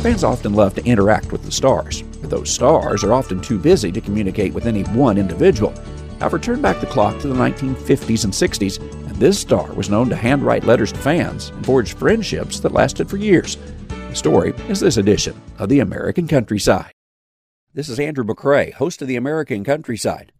Fans often love to interact with the stars, but those stars are often too busy to communicate with any one individual. However, turn back the clock to the 1950s and 60s, and this star was known to handwrite letters to fans and forge friendships that lasted for years. The story is this edition of The American Countryside. This is Andrew McCrea, host of The American Countryside.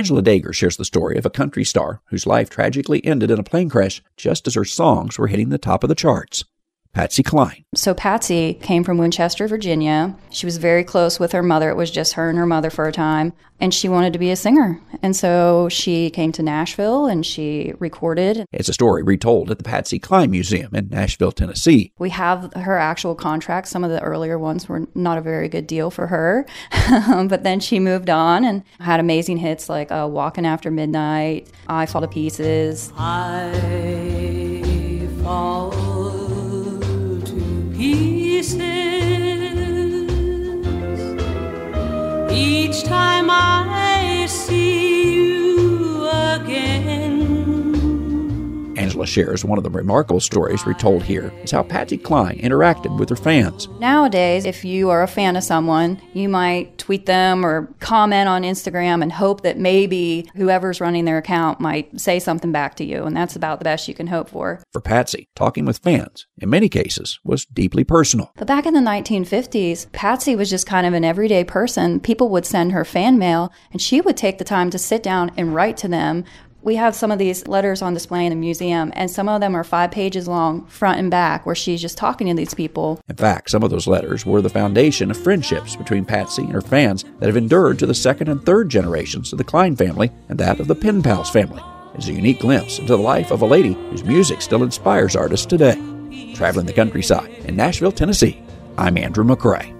Angela Dager shares the story of a country star whose life tragically ended in a plane crash just as her songs were hitting the top of the charts. Patsy Cline. So Patsy came from Winchester, Virginia. She was very close with her mother. It was just her and her mother for a time. And she wanted to be a singer. And so she came to Nashville and she recorded. It's a story retold at the Patsy Cline Museum in Nashville, Tennessee. We have her actual contracts. Some of the earlier ones were not a very good deal for her. but then she moved on and had amazing hits like uh, Walking After Midnight, I Fall to Pieces. I each time I see Angela shares one of the remarkable stories retold here is how Patsy Cline interacted with her fans. Nowadays, if you are a fan of someone, you might tweet them or comment on Instagram and hope that maybe whoever's running their account might say something back to you. And that's about the best you can hope for. For Patsy, talking with fans, in many cases, was deeply personal. But back in the 1950s, Patsy was just kind of an everyday person. People would send her fan mail, and she would take the time to sit down and write to them. We have some of these letters on display in the museum, and some of them are five pages long, front and back, where she's just talking to these people. In fact, some of those letters were the foundation of friendships between Patsy and her fans that have endured to the second and third generations of the Cline family and that of the Pen Pals family. It's a unique glimpse into the life of a lady whose music still inspires artists today. Traveling the countryside in Nashville, Tennessee, I'm Andrew McCrea.